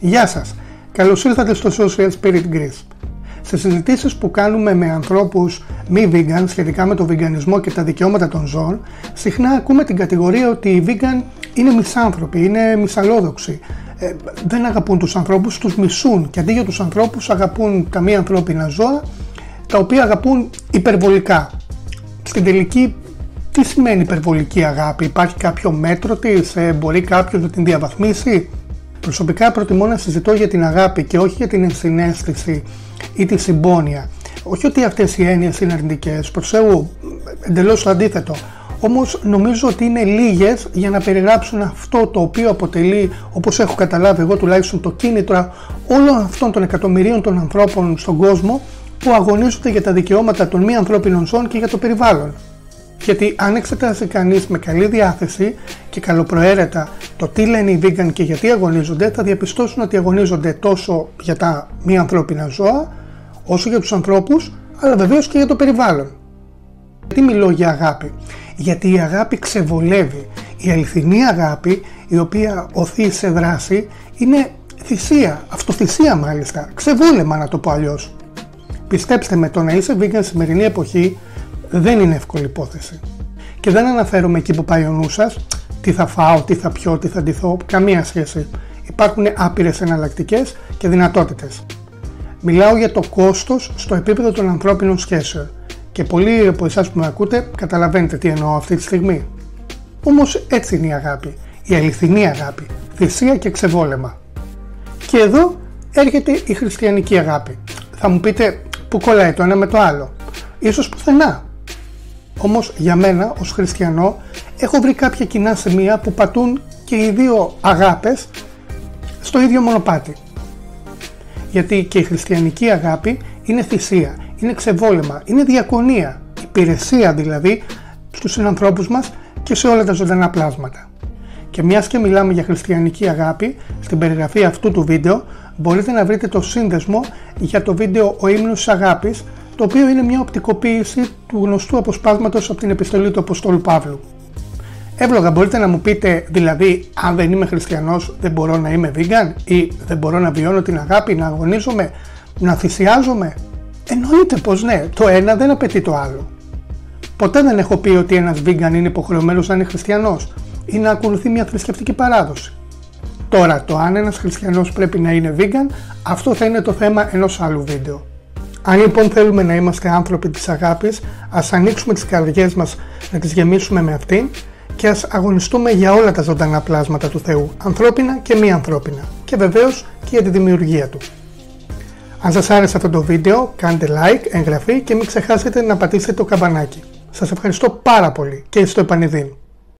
Γεια σας! Καλώς ήρθατε στο Social Spirit Greece. Σε συζητήσεις που κάνουμε με ανθρώπους μη vegan σχετικά με το βιγκανισμό και τα δικαιώματα των ζώων, συχνά ακούμε την κατηγορία ότι οι vegan είναι μισάνθρωποι, είναι μισαλόδοξοι. Ε, δεν αγαπούν τους ανθρώπους, τους μισούν και αντί για τους ανθρώπους αγαπούν τα μη ανθρώπινα ζώα, τα οποία αγαπούν υπερβολικά. Στην τελική τι σημαίνει υπερβολική αγάπη, υπάρχει κάποιο μέτρο της, ε, μπορεί κάποιος να την διαβαθμίσει; Προσωπικά προτιμώ να συζητώ για την αγάπη και όχι για την ενσυναίσθηση ή τη συμπόνια. Όχι ότι αυτές οι έννοιες είναι αρνητικές, προς Θεού, εντελώς το αντίθετο. Όμως νομίζω ότι είναι λίγες για να περιγράψουν αυτό το οποίο αποτελεί, όπως έχω καταλάβει εγώ τουλάχιστον, το κίνητρο όλων αυτών των εκατομμυρίων των ανθρώπων στον κόσμο που αγωνίζονται για τα δικαιώματα των μη ανθρώπινων ζώων και για το περιβάλλον. Γιατί αν εξετάσει κανείς με καλή διάθεση και καλοπροαίρετα το τι λένε οι vegan και γιατί αγωνίζονται, θα διαπιστώσουν ότι αγωνίζονται τόσο για τα μη ανθρώπινα ζώα, όσο για τους ανθρώπους, αλλά βεβαίως και για το περιβάλλον. Γιατί μιλώ για αγάπη; Γιατί η αγάπη ξεβολεύει. Η αληθινή αγάπη, η οποία οθεί σε δράση, είναι θυσία, αυτοθυσία μάλιστα, ξεβόλεμα να το πω αλλιώς. Πιστέψτε με, το να είσαι vegan σημερινή εποχή δεν είναι εύκολη υπόθεση. Και δεν αναφέρομαι εκεί που πάει ο νους σας, τι θα φάω, τι θα πιω, τι θα ντυθώ, καμία σχέση. Υπάρχουν άπειρες εναλλακτικές και δυνατότητες. Μιλάω για το κόστος στο επίπεδο των ανθρώπινων σχέσεων και πολλοί από εσάς που με ακούτε καταλαβαίνετε τι εννοώ αυτή τη στιγμή. Όμως έτσι είναι η αγάπη, η αληθινή αγάπη, θυσία και ξεβόλεμα. Και εδώ έρχεται η χριστιανική αγάπη. Θα μου πείτε που κολλάει το ένα με το άλλο. Ίσως πουθενά. Όμως για μένα ως χριστιανό έχω βρει κάποια κοινά σημεία που πατούν και οι δύο αγάπες στο ίδιο μονοπάτι. Γιατί και η χριστιανική αγάπη είναι θυσία, είναι ξεβόλεμα, είναι διακονία, υπηρεσία δηλαδή στους συνανθρώπους μας και σε όλα τα ζωντανά πλάσματα. Και μιας και μιλάμε για χριστιανική αγάπη, στην περιγραφή αυτού του βίντεο μπορείτε να βρείτε το σύνδεσμο για το βίντεο «Ο ύμνος της αγάπης» το οποίο είναι μια οπτικοποίηση του γνωστού αποσπάσματος από την επιστολή του Αποστόλου Παύλου. Εύλογα μπορείτε να μου πείτε δηλαδή αν δεν είμαι χριστιανός δεν μπορώ να είμαι vegan ή δεν μπορώ να βιώνω την αγάπη, να αγωνίζομαι, να θυσιάζομαι; Εννοείται πως ναι, το ένα δεν απαιτεί το άλλο. Ποτέ δεν έχω πει ότι ένας vegan είναι υποχρεωμένος να είναι χριστιανός ή να ακολουθεί μια θρησκευτική παράδοση. Τώρα το αν ένας χριστιανός πρέπει να είναι vegan αυτό θα είναι το θέμα ενός άλλου βίντεο. Αν λοιπόν θέλουμε να είμαστε άνθρωποι της αγάπης, ας ανοίξουμε τις καρδιές μας να τις γεμίσουμε με αυτήν και ας αγωνιστούμε για όλα τα ζωντανά πλάσματα του Θεού, ανθρώπινα και μη ανθρώπινα και βεβαίως και για τη δημιουργία Του. Αν σας άρεσε αυτό το βίντεο, κάντε like, εγγραφή και μην ξεχάσετε να πατήσετε το καμπανάκι. Σας ευχαριστώ πάρα πολύ και στο επανειδήν.